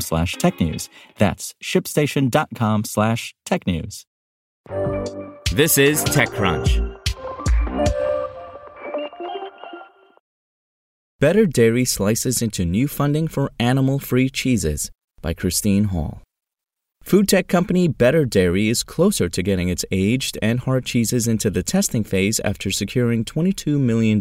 slash technews. That's shipstation.com slash technews. This is TechCrunch. Better Dairy slices into new funding for animal free cheeses by Christine Hall. Food tech company Better Dairy is closer to getting its aged and hard cheeses into the testing phase after securing $22 million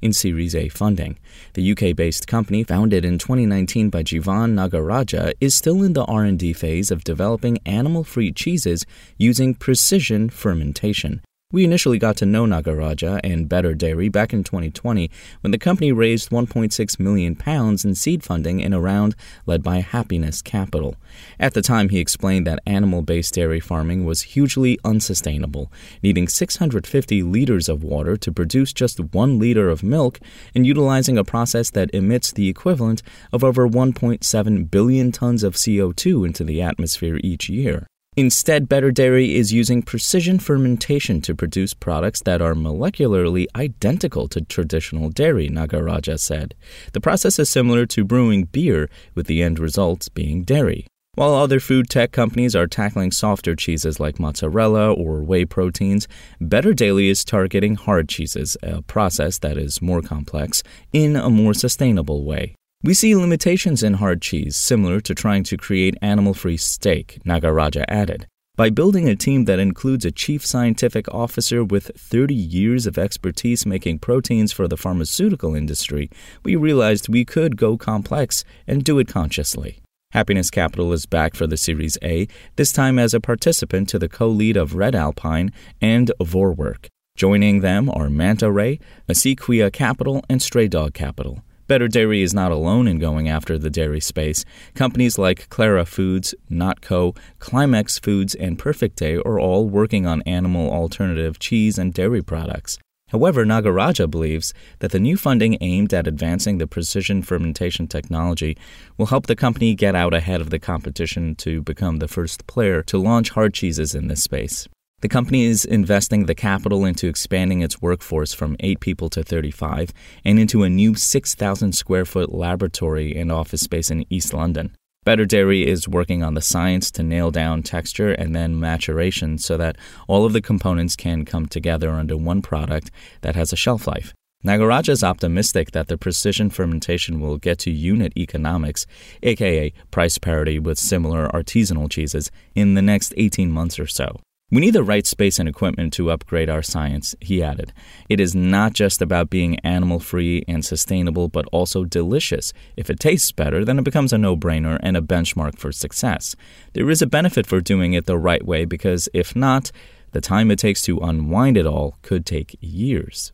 in Series A funding. The UK-based company, founded in 2019 by Jevan Nagarajah, is still in the R&D phase of developing animal-free cheeses using precision fermentation. We initially got to know Nagarajah and Better Dairy back in 2020 when the company raised 1.6 million pounds in seed funding in a round led by Happiness Capital. At the time, he explained that animal-based dairy farming was hugely unsustainable, needing 650 liters of water to produce just 1 liter of milk and utilizing a process that emits the equivalent of over 1.7 billion tons of CO2 into the atmosphere each year. Instead, Better Dairy is using precision fermentation to produce products that are molecularly identical to traditional dairy, Nagarajah said. The process is similar to brewing beer, with the end results being dairy. While other food tech companies are tackling softer cheeses like mozzarella or whey proteins, Better Dairy is targeting hard cheeses, a process that is more complex, in a more sustainable way. We see limitations in hard cheese, similar to trying to create animal free steak, Nagarajah added. By building a team that includes a chief scientific officer with 30 years of expertise making proteins for the pharmaceutical industry, we realized we could go complex and do it consciously. Happiness Capital is back for the Series A, this time as a participant to the co lead of Red Alpine and Vorwerk. Joining them are Manta Ray, Sequoia Capital, and Stray Dog Capital. Better Dairy is not alone in going after the dairy space. Companies like Clara Foods, Notco, Climax Foods, and Perfect Day are all working on animal alternative cheese and dairy products. However, Nagarajah believes that the new funding aimed at advancing the precision fermentation technology will help the company get out ahead of the competition to become the first player to launch hard cheeses in this space. The company is investing the capital into expanding its workforce from 8 people to 35 and into a new 6,000 square foot laboratory and office space in East London. Better Dairy is working on the science to nail down texture and then maturation so that all of the components can come together under one product that has a shelf life. Nagarajah is optimistic that the precision fermentation will get to unit economics, aka price parity with similar artisanal cheeses, in the next 18 months or so. We need the right space and equipment to upgrade our science, he added. It is not just about being animal free and sustainable, but also delicious. If it tastes better, then it becomes a no brainer and a benchmark for success. There is a benefit for doing it the right way because if not, the time it takes to unwind it all could take years.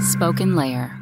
Spoken Layer.